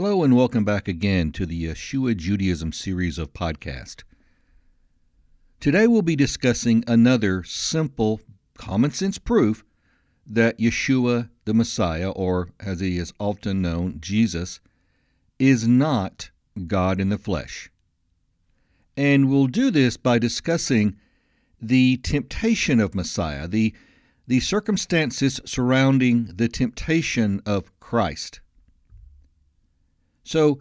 Hello and welcome back again to the Yeshua Judaism series of podcast. Today we'll be discussing another simple, common sense proof that Yeshua the Messiah, or as he is often known, Jesus, is not God in the flesh. And we'll do this by discussing the temptation of Messiah, the, the circumstances surrounding the temptation of Christ. So,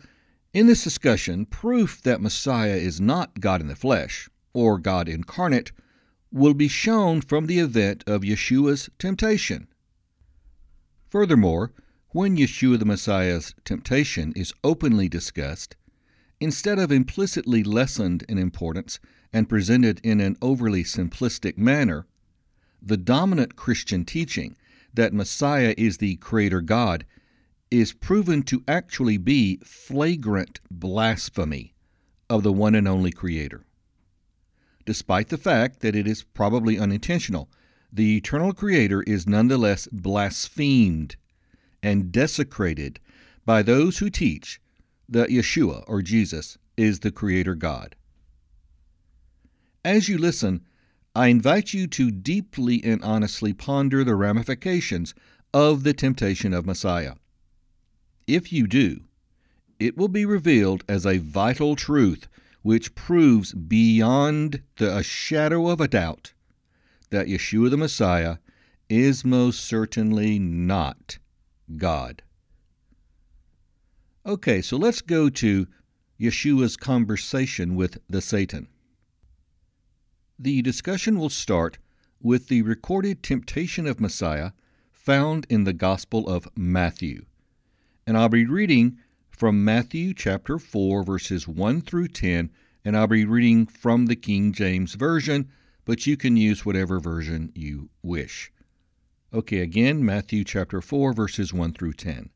in this discussion, proof that Messiah is not God in the flesh, or God incarnate, will be shown from the event of Yeshua's temptation. Furthermore, when Yeshua the Messiah's temptation is openly discussed, instead of implicitly lessened in importance and presented in an overly simplistic manner, the dominant Christian teaching that Messiah is the Creator God is proven to actually be flagrant blasphemy of the one and only Creator. Despite the fact that it is probably unintentional, the eternal Creator is nonetheless blasphemed and desecrated by those who teach that Yeshua, or Jesus, is the Creator God. As you listen, I invite you to deeply and honestly ponder the ramifications of the temptation of Messiah. If you do, it will be revealed as a vital truth which proves beyond the shadow of a doubt that Yeshua the Messiah is most certainly not God. Okay, so let's go to Yeshua's conversation with the Satan. The discussion will start with the recorded temptation of Messiah found in the Gospel of Matthew and I'll be reading from Matthew chapter 4, verses 1 through 10, and I'll be reading from the King James Version, but you can use whatever version you wish. Okay, again, Matthew chapter 4, verses 1 through 10.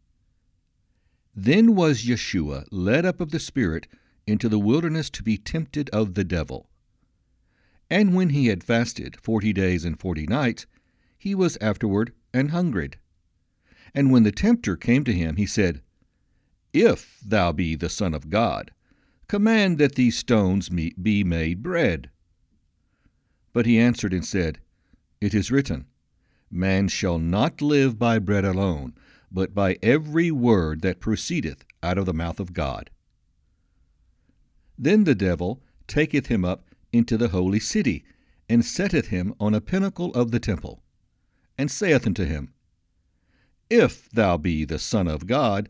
Then was Yeshua led up of the Spirit into the wilderness to be tempted of the devil. And when he had fasted forty days and forty nights, he was afterward and hungered. And when the tempter came to him, he said, If thou be the Son of God, command that these stones be made bread. But he answered and said, It is written, Man shall not live by bread alone, but by every word that proceedeth out of the mouth of God. Then the devil taketh him up into the holy city, and setteth him on a pinnacle of the temple, and saith unto him, if thou be the Son of God,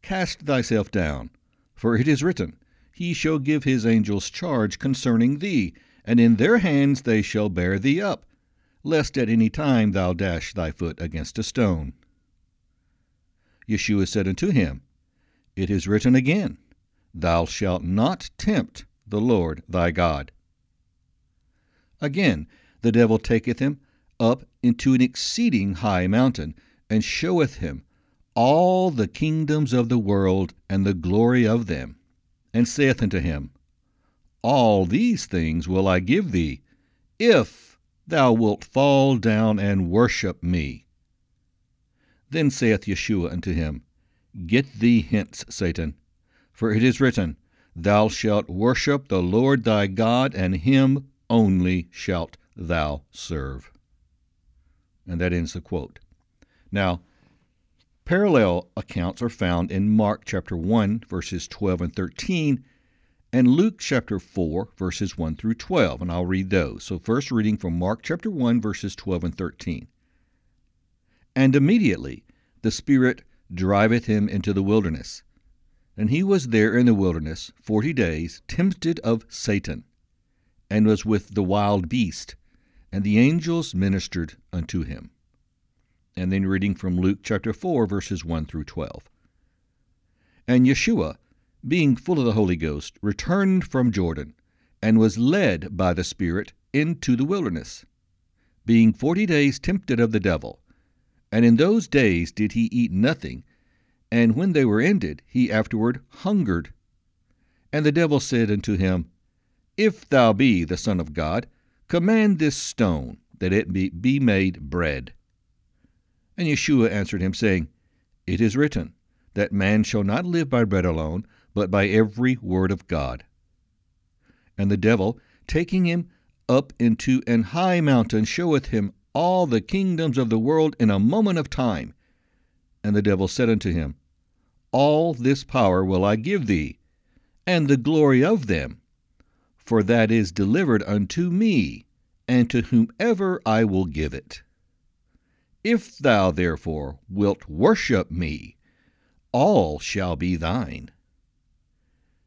cast thyself down. For it is written, He shall give his angels charge concerning thee, and in their hands they shall bear thee up, lest at any time thou dash thy foot against a stone. Yeshua said unto him, It is written again, Thou shalt not tempt the Lord thy God. Again, the devil taketh him up into an exceeding high mountain, and showeth him all the kingdoms of the world and the glory of them, and saith unto him, All these things will I give thee, if thou wilt fall down and worship me. Then saith Yeshua unto him, Get thee hence, Satan, for it is written, Thou shalt worship the Lord thy God, and him only shalt thou serve. And that ends the quote. Now, parallel accounts are found in Mark chapter 1, verses 12 and 13, and Luke chapter 4, verses 1 through 12, and I'll read those. So, first reading from Mark chapter 1, verses 12 and 13. And immediately the Spirit driveth him into the wilderness. And he was there in the wilderness forty days, tempted of Satan, and was with the wild beast, and the angels ministered unto him and then reading from Luke chapter 4, verses 1 through 12. And Yeshua, being full of the Holy Ghost, returned from Jordan, and was led by the Spirit into the wilderness, being forty days tempted of the devil. And in those days did he eat nothing, and when they were ended, he afterward hungered. And the devil said unto him, If thou be the Son of God, command this stone that it be, be made bread. And Yeshua answered him, saying, It is written, that man shall not live by bread alone, but by every word of God. And the devil, taking him up into an high mountain, showeth him all the kingdoms of the world in a moment of time. And the devil said unto him, All this power will I give thee, and the glory of them, for that is delivered unto me, and to whomever I will give it. If thou therefore wilt worship me, all shall be thine.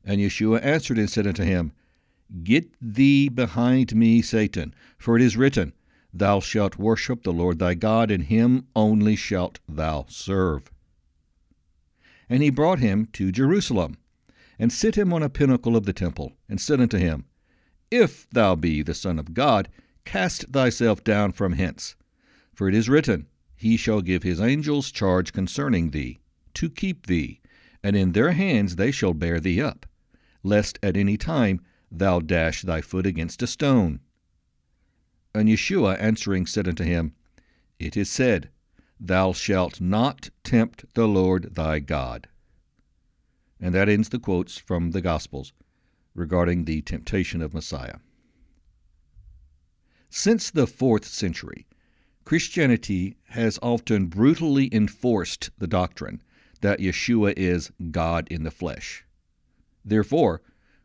And Yeshua answered and said unto him, Get thee behind me, Satan, for it is written, Thou shalt worship the Lord thy God, and him only shalt thou serve. And he brought him to Jerusalem, and set him on a pinnacle of the temple, and said unto him, If thou be the Son of God, cast thyself down from hence. For it is written, He shall give his angels charge concerning thee, to keep thee, and in their hands they shall bear thee up, lest at any time thou dash thy foot against a stone. And Yeshua answering said unto him, It is said, Thou shalt not tempt the Lord thy God. And that ends the quotes from the Gospels regarding the temptation of Messiah. Since the fourth century, Christianity has often brutally enforced the doctrine that Yeshua is God in the flesh. Therefore,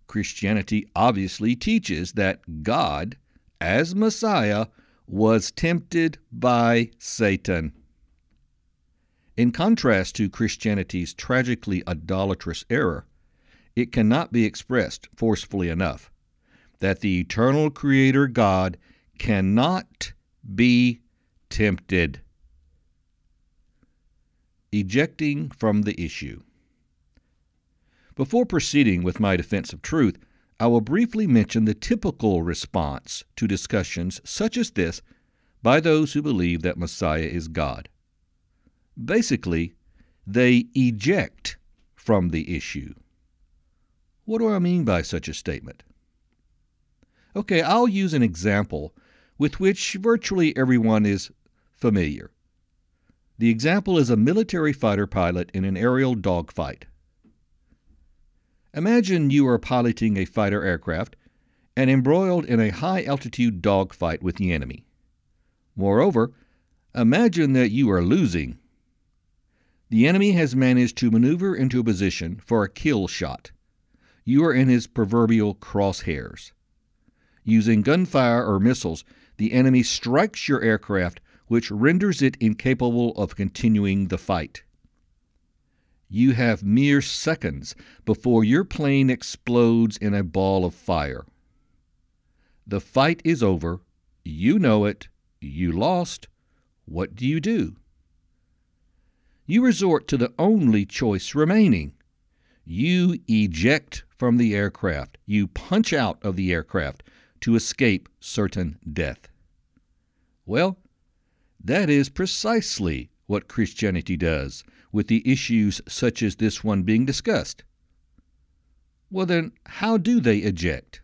Christianity obviously teaches that God, as Messiah, was tempted by Satan. In contrast to Christianity's tragically idolatrous error, it cannot be expressed forcefully enough that the eternal Creator God cannot be tempted. Ejecting from the issue. Before proceeding with my defense of truth, I will briefly mention the typical response to discussions such as this by those who believe that Messiah is God. Basically, they eject from the issue. What do I mean by such a statement? Okay, I'll use an example with which virtually everyone is familiar. The example is a military fighter pilot in an aerial dogfight. Imagine you are piloting a fighter aircraft and embroiled in a high altitude dogfight with the enemy. Moreover, imagine that you are losing. The enemy has managed to maneuver into a position for a kill shot. You are in his proverbial crosshairs. Using gunfire or missiles, the enemy strikes your aircraft which renders it incapable of continuing the fight. You have mere seconds before your plane explodes in a ball of fire. The fight is over. You know it. You lost. What do you do? You resort to the only choice remaining. You eject from the aircraft. You punch out of the aircraft to escape certain death. Well, that is precisely what Christianity does with the issues such as this one being discussed. Well, then, how do they eject?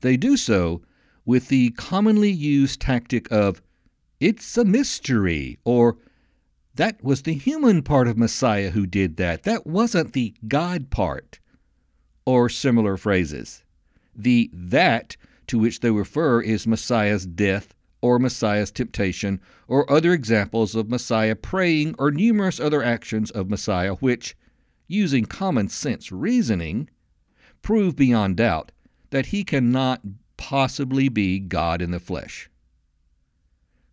They do so with the commonly used tactic of, it's a mystery, or that was the human part of Messiah who did that. That wasn't the God part, or similar phrases. The that to which they refer is Messiah's death or Messiah's temptation, or other examples of Messiah praying, or numerous other actions of Messiah which, using common sense reasoning, prove beyond doubt that he cannot possibly be God in the flesh.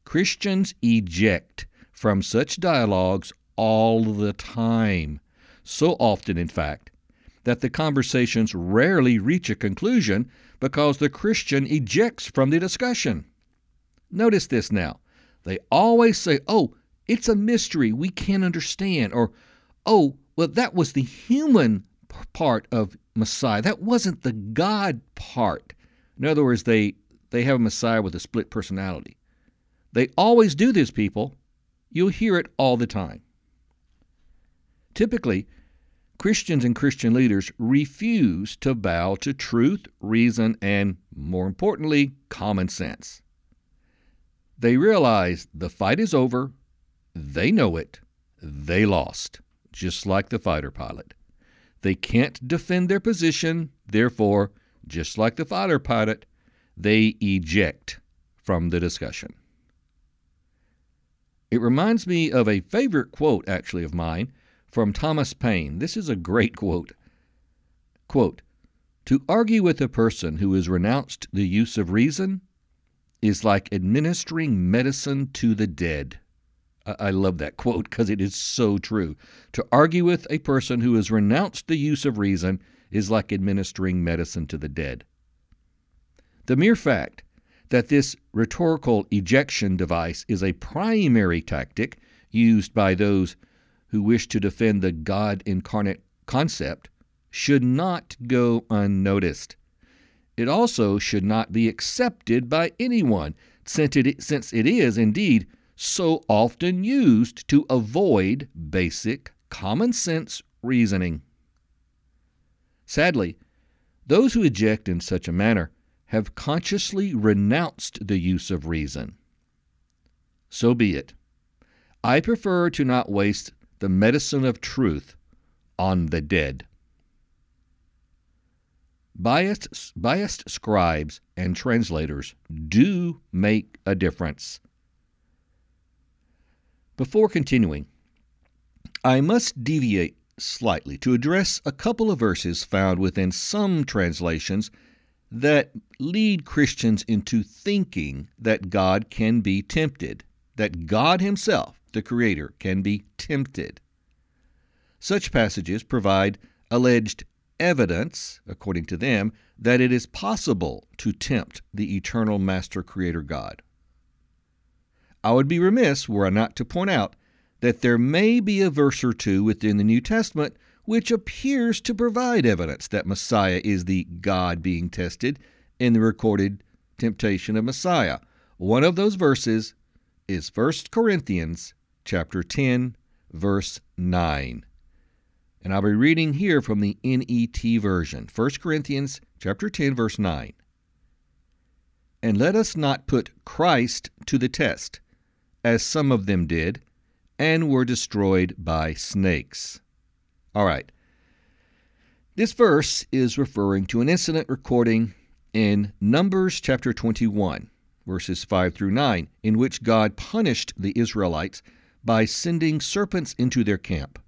Christians eject from such dialogues all the time, so often, in fact, that the conversations rarely reach a conclusion because the Christian ejects from the discussion. Notice this now. They always say, oh, it's a mystery we can't understand. Or, oh, well, that was the human part of Messiah. That wasn't the God part. In other words, they, they have a Messiah with a split personality. They always do this, people. You'll hear it all the time. Typically, Christians and Christian leaders refuse to bow to truth, reason, and, more importantly, common sense. They realize the fight is over. They know it. they lost, just like the fighter pilot. They can't defend their position, therefore, just like the fighter pilot, they eject from the discussion. It reminds me of a favorite quote, actually, of mine from Thomas Paine. This is a great quote. Quote, to argue with a person who has renounced the use of reason is like administering medicine to the dead. I love that quote because it is so true. To argue with a person who has renounced the use of reason is like administering medicine to the dead. The mere fact that this rhetorical ejection device is a primary tactic used by those who wish to defend the God incarnate concept should not go unnoticed. It also should not be accepted by anyone, since it, since it is indeed so often used to avoid basic common sense reasoning. Sadly, those who eject in such a manner have consciously renounced the use of reason. So be it. I prefer to not waste the medicine of truth on the dead. Biased, biased scribes and translators do make a difference. Before continuing, I must deviate slightly to address a couple of verses found within some translations that lead Christians into thinking that God can be tempted, that God Himself, the Creator, can be tempted. Such passages provide alleged evidence, according to them, that it is possible to tempt the eternal Master Creator God. I would be remiss were I not to point out that there may be a verse or two within the New Testament which appears to provide evidence that Messiah is the God being tested in the recorded temptation of Messiah. One of those verses is 1 Corinthians chapter 10 verse 9. And I'll be reading here from the NET version. 1 Corinthians chapter 10 verse 9. And let us not put Christ to the test as some of them did, and were destroyed by snakes. All right. This verse is referring to an incident recording in Numbers chapter 21, verses 5 through 9, in which God punished the Israelites by sending serpents into their camp.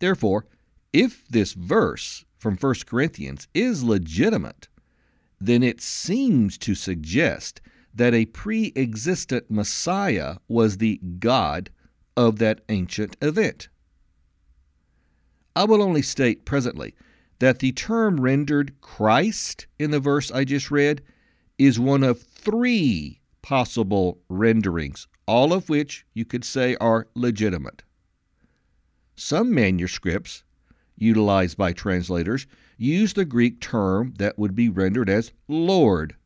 Therefore, if this verse from 1 Corinthians is legitimate, then it seems to suggest that a pre existent Messiah was the God of that ancient event. I will only state presently that the term rendered Christ in the verse I just read is one of three possible renderings, all of which you could say are legitimate. Some manuscripts, utilized by translators, use the Greek term that would be rendered as Lord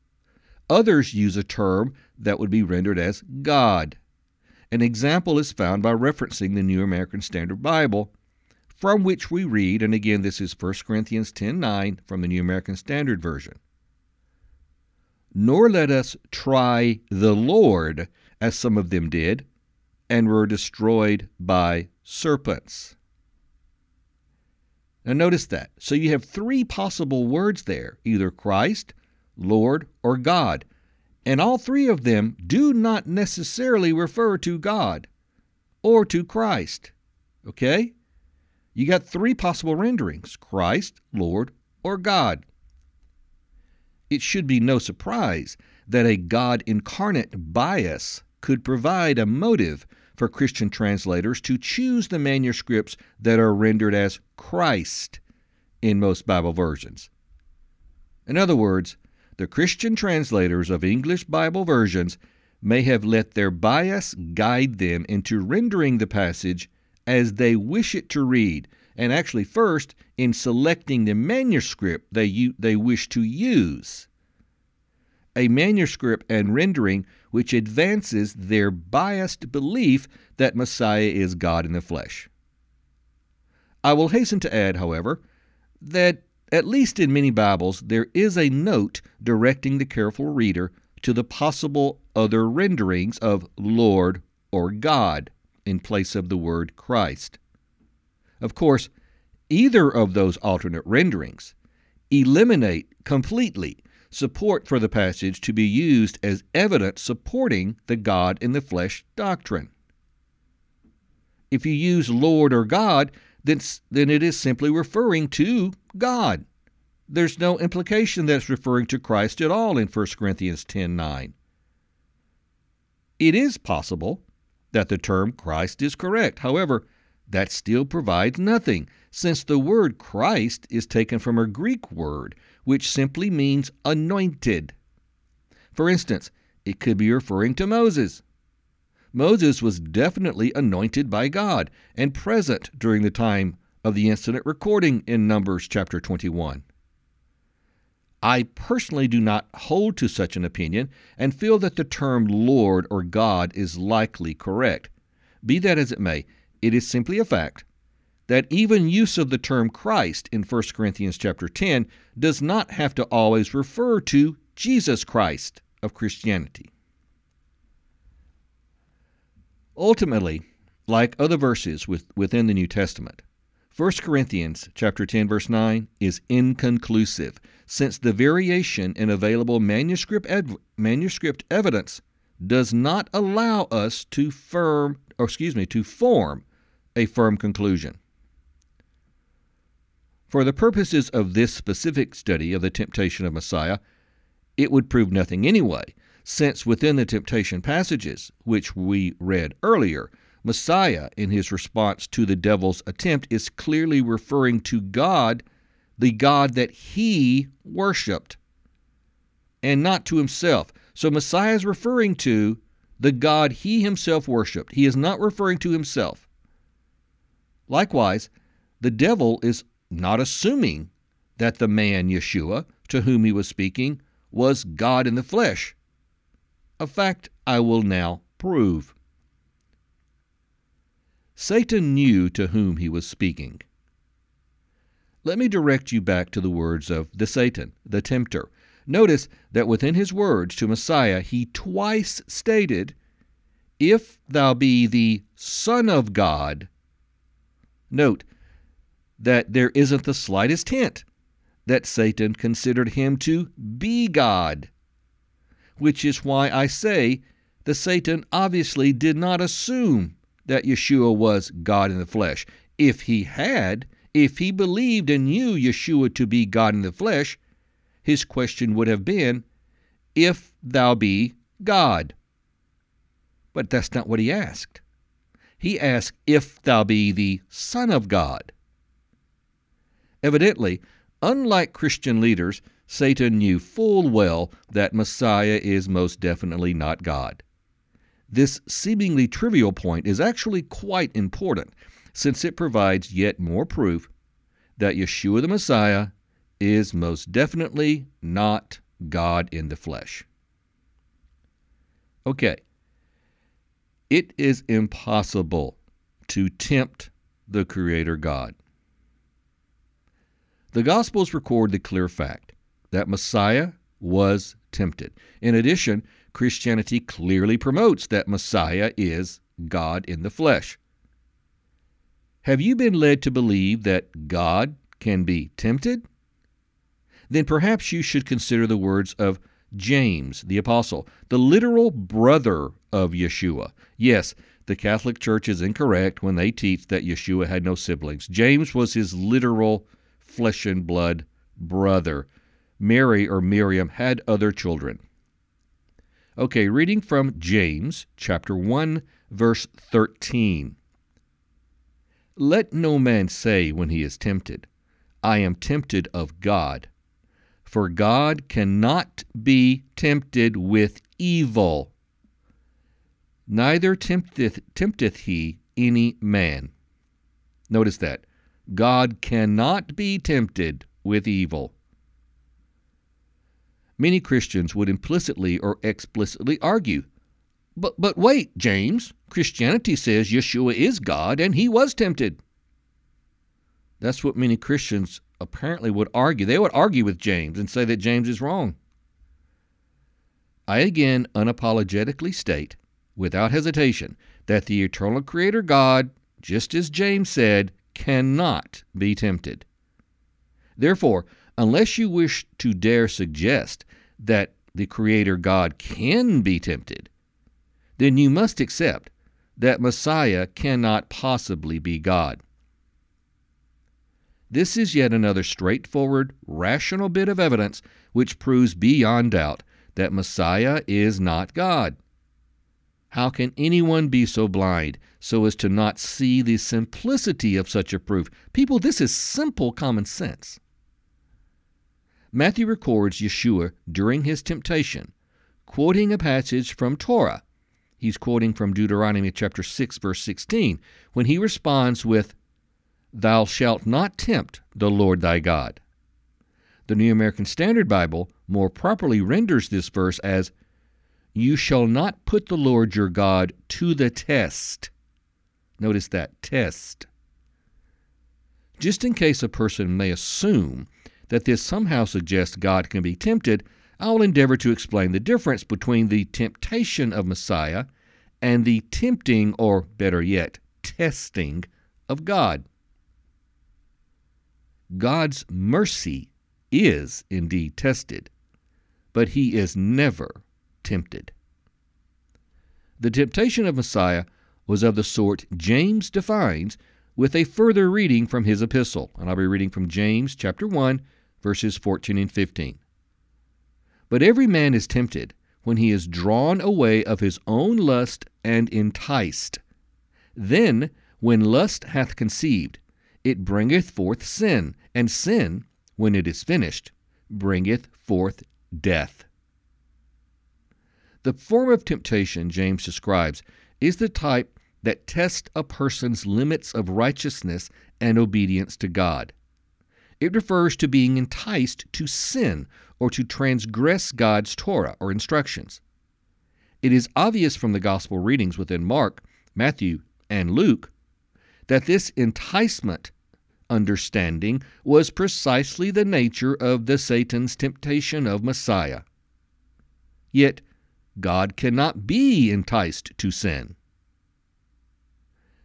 Others use a term that would be rendered as God. An example is found by referencing the New American Standard Bible, from which we read, and again this is 1 Corinthians 10:9 from the New American Standard Version. Nor let us try the Lord, as some of them did, and were destroyed by serpents. Now notice that. So you have three possible words there either Christ, Lord, or God. And all three of them do not necessarily refer to God or to Christ. Okay? You got three possible renderings Christ, Lord, or God. It should be no surprise that a God incarnate bias could provide a motive for Christian translators to choose the manuscripts that are rendered as Christ in most Bible versions. In other words, the Christian translators of English Bible versions may have let their bias guide them into rendering the passage as they wish it to read, and actually, first, in selecting the manuscript they, they wish to use. A manuscript and rendering which advances their biased belief that Messiah is God in the flesh. I will hasten to add, however, that at least in many Bibles, there is a note directing the careful reader to the possible other renderings of Lord or God. in place of the word Christ. Of course, either of those alternate renderings eliminate completely support for the passage to be used as evidence supporting the God in the flesh doctrine. If you use Lord or God, then, then it is simply referring to God. There's no implication that it's referring to Christ at all in 1 Corinthians 10 9. It is possible that the term Christ is correct. However, that still provides nothing, since the word Christ is taken from a Greek word, which simply means anointed. For instance, it could be referring to Moses. Moses was definitely anointed by God and present during the time of the incident recording in Numbers chapter 21. I personally do not hold to such an opinion and feel that the term Lord or God is likely correct. Be that as it may, it is simply a fact that even use of the term Christ in 1 Corinthians chapter 10 does not have to always refer to Jesus Christ of Christianity. Ultimately, like other verses with, within the New Testament, 1 Corinthians chapter 10 verse 9 is inconclusive since the variation in available manuscript manuscript evidence does not allow us to firm or excuse me to form a firm conclusion. For the purposes of this specific study of the temptation of Messiah, it would prove nothing anyway, since within the temptation passages, which we read earlier, Messiah, in his response to the devil's attempt, is clearly referring to God, the God that he worshiped, and not to himself. So Messiah is referring to the God he himself worshiped. He is not referring to himself. Likewise, the devil is not assuming that the man Yeshua, to whom he was speaking, was God in the flesh a fact I will now prove. Satan knew to whom he was speaking. Let me direct you back to the words of the Satan, the tempter. Notice that within his words to Messiah, he twice stated, If thou be the Son of God. Note that there isn't the slightest hint that Satan considered him to be God which is why I say the Satan obviously did not assume that Yeshua was God in the flesh. If he had, if he believed and knew Yeshua to be God in the flesh, his question would have been, If thou be God. But that's not what he asked. He asked, If thou be the Son of God. Evidently, unlike Christian leaders, Satan knew full well that Messiah is most definitely not God. This seemingly trivial point is actually quite important, since it provides yet more proof that Yeshua the Messiah is most definitely not God in the flesh. Okay, it is impossible to tempt the Creator God. The Gospels record the clear fact that Messiah was tempted. In addition, Christianity clearly promotes that Messiah is God in the flesh. Have you been led to believe that God can be tempted? Then perhaps you should consider the words of James the Apostle, the literal brother of Yeshua. Yes, the Catholic Church is incorrect when they teach that Yeshua had no siblings. James was his literal flesh and blood brother. Mary or Miriam had other children. Okay, reading from James chapter 1 verse 13. Let no man say when he is tempted, I am tempted of God. For God cannot be tempted with evil, neither tempteth, tempteth he any man. Notice that. God cannot be tempted with evil. Many Christians would implicitly or explicitly argue, but, but wait, James, Christianity says Yeshua is God and he was tempted. That's what many Christians apparently would argue. They would argue with James and say that James is wrong. I again unapologetically state without hesitation that the eternal Creator God, just as James said, cannot be tempted. Therefore, unless you wish to dare suggest that the Creator God can be tempted, then you must accept that Messiah cannot possibly be God. This is yet another straightforward, rational bit of evidence which proves beyond doubt that Messiah is not God. How can anyone be so blind so as to not see the simplicity of such a proof? People, this is simple common sense. Matthew records Yeshua during his temptation, quoting a passage from Torah. He's quoting from Deuteronomy chapter 6 verse 16 when he responds with Thou shalt not tempt the Lord thy God. The New American Standard Bible more properly renders this verse as You shall not put the Lord your God to the test. Notice that test. Just in case a person may assume that this somehow suggests God can be tempted, I will endeavor to explain the difference between the temptation of Messiah and the tempting, or better yet, testing of God. God's mercy is indeed tested, but he is never tempted. The temptation of Messiah was of the sort James defines with a further reading from his epistle, and I'll be reading from James chapter 1 verses 14 and 15. But every man is tempted when he is drawn away of his own lust and enticed. Then, when lust hath conceived, it bringeth forth sin, and sin, when it is finished, bringeth forth death. The form of temptation James describes is the type that test a person's limits of righteousness and obedience to God. It refers to being enticed to sin or to transgress God's Torah or instructions. It is obvious from the gospel readings within Mark, Matthew, and Luke that this enticement understanding was precisely the nature of the Satan's temptation of Messiah. Yet, God cannot be enticed to sin.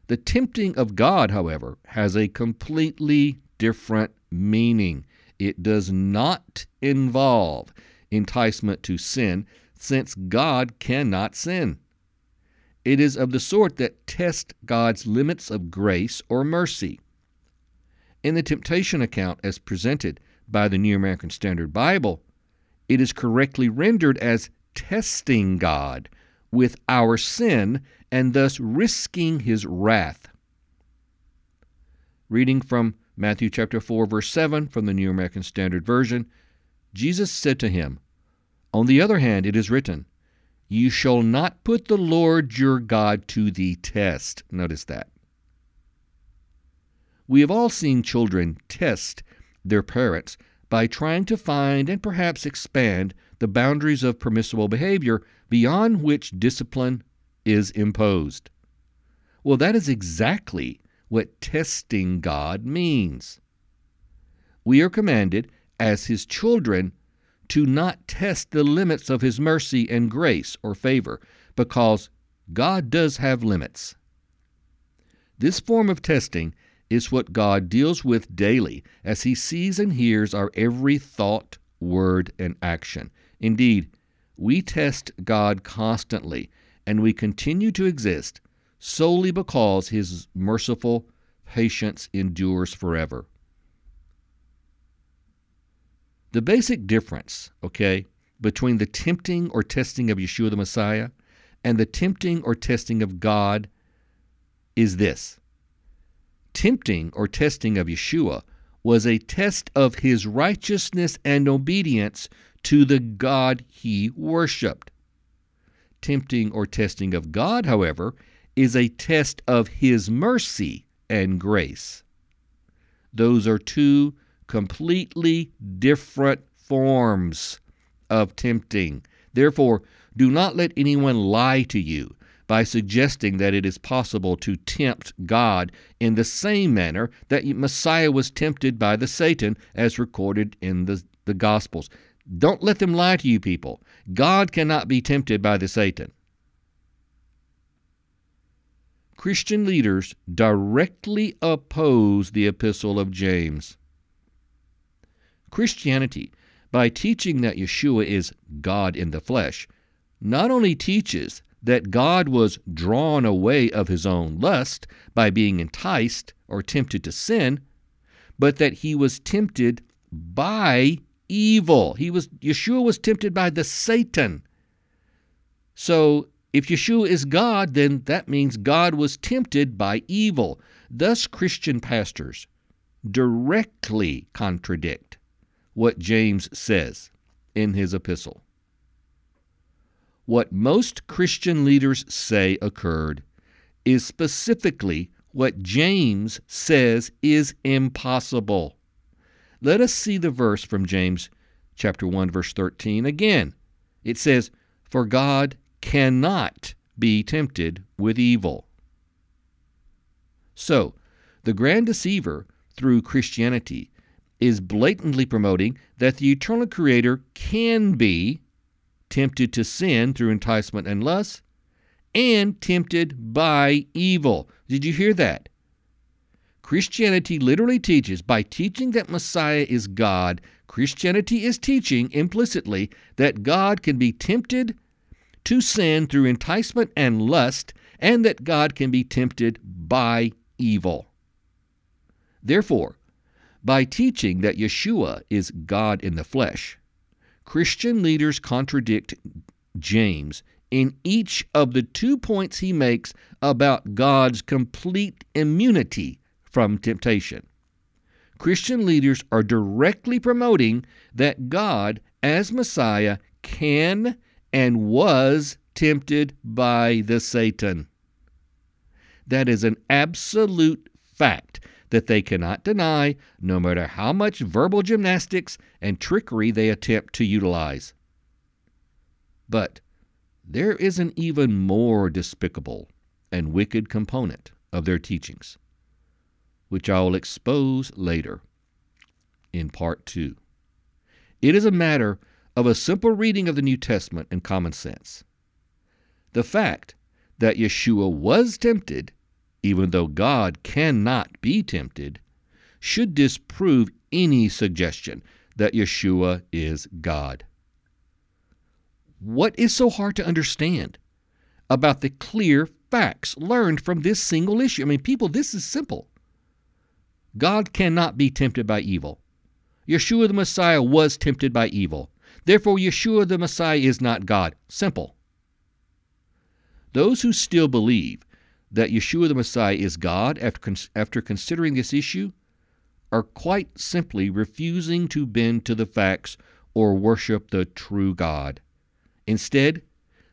The tempting of God, however, has a completely different meaning. It does not involve enticement to sin, since God cannot sin. It is of the sort that tests God's limits of grace or mercy. In the temptation account as presented by the New American Standard Bible, it is correctly rendered as testing God with our sin and thus risking his wrath. Reading from Matthew chapter 4 verse 7 from the New American Standard Version, Jesus said to him, On the other hand, it is written, You shall not put the Lord your God to the test. Notice that. We have all seen children test their parents by trying to find and perhaps expand the boundaries of permissible behavior beyond which discipline is imposed. Well, that is exactly what testing God means. We are commanded, as His children, to not test the limits of His mercy and grace or favor, because God does have limits. This form of testing is what God deals with daily as He sees and hears our every thought, word, and action. Indeed, we test God constantly, and we continue to exist solely because His merciful patience endures forever. The basic difference, okay, between the tempting or testing of Yeshua the Messiah and the tempting or testing of God is this tempting or testing of Yeshua was a test of his righteousness and obedience to the God he worshiped. Tempting or testing of God, however, is a test of his mercy and grace. Those are two completely different forms of tempting. Therefore, do not let anyone lie to you by suggesting that it is possible to tempt God in the same manner that Messiah was tempted by the Satan as recorded in the, the Gospels. Don't let them lie to you people. God cannot be tempted by the Satan. Christian leaders directly oppose the epistle of James. Christianity, by teaching that Yeshua is God in the flesh, not only teaches that God was drawn away of his own lust by being enticed or tempted to sin, but that he was tempted by evil. He was Yeshua was tempted by the Satan. So if Yeshua is God, then that means God was tempted by evil. Thus Christian pastors directly contradict what James says in his epistle. What most Christian leaders say occurred is specifically what James says is impossible. Let us see the verse from James chapter 1 verse 13 again. It says, "For God cannot be tempted with evil." So, the grand deceiver through Christianity is blatantly promoting that the eternal creator can be tempted to sin through enticement and lust and tempted by evil. Did you hear that? Christianity literally teaches by teaching that Messiah is God, Christianity is teaching implicitly that God can be tempted to sin through enticement and lust, and that God can be tempted by evil. Therefore, by teaching that Yeshua is God in the flesh, Christian leaders contradict James in each of the two points he makes about God's complete immunity from temptation. Christian leaders are directly promoting that God, as Messiah, can and was tempted by the Satan. That is an absolute fact that they cannot deny, no matter how much verbal gymnastics and trickery they attempt to utilize. But there is an even more despicable and wicked component of their teachings which I will expose later in part two. It is a matter of a simple reading of the New Testament and common sense. The fact that Yeshua was tempted, even though God cannot be tempted, should disprove any suggestion that Yeshua is God. What is so hard to understand about the clear facts learned from this single issue? I mean, people, this is simple. God cannot be tempted by evil. Yeshua the Messiah was tempted by evil. Therefore, Yeshua the Messiah is not God. Simple. Those who still believe that Yeshua the Messiah is God after, after considering this issue are quite simply refusing to bend to the facts or worship the true God. Instead,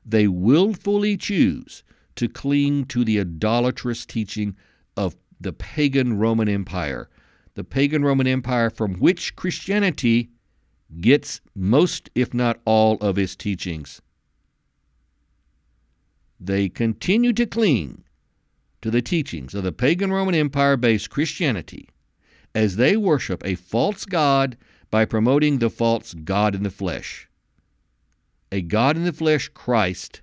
they willfully choose to cling to the idolatrous teaching of the pagan Roman Empire, the pagan Roman Empire from which Christianity gets most, if not all, of its teachings. They continue to cling to the teachings of the pagan Roman Empire based Christianity as they worship a false God by promoting the false God in the flesh. A God in the flesh, Christ,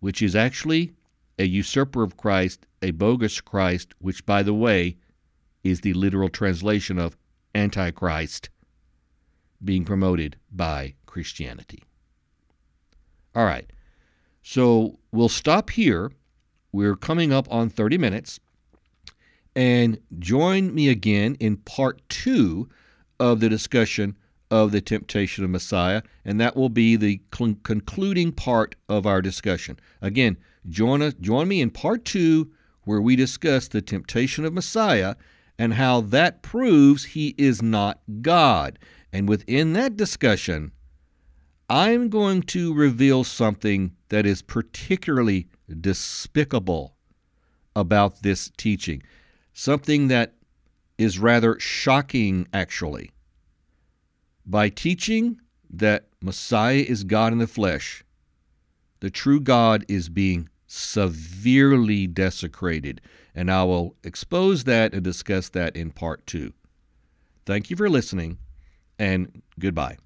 which is actually a usurper of Christ, a bogus Christ, which, by the way, is the literal translation of Antichrist, being promoted by Christianity. All right, so we'll stop here. We're coming up on 30 minutes. And join me again in part two of the discussion of the temptation of Messiah, and that will be the cl- concluding part of our discussion. Again, join us, join me in part two, where we discuss the temptation of Messiah and how that proves he is not God. And within that discussion, I'm going to reveal something that is particularly despicable about this teaching, something that is rather shocking, actually. By teaching that Messiah is God in the flesh, the true God is being severely desecrated. And I will expose that and discuss that in part two. Thank you for listening, and goodbye.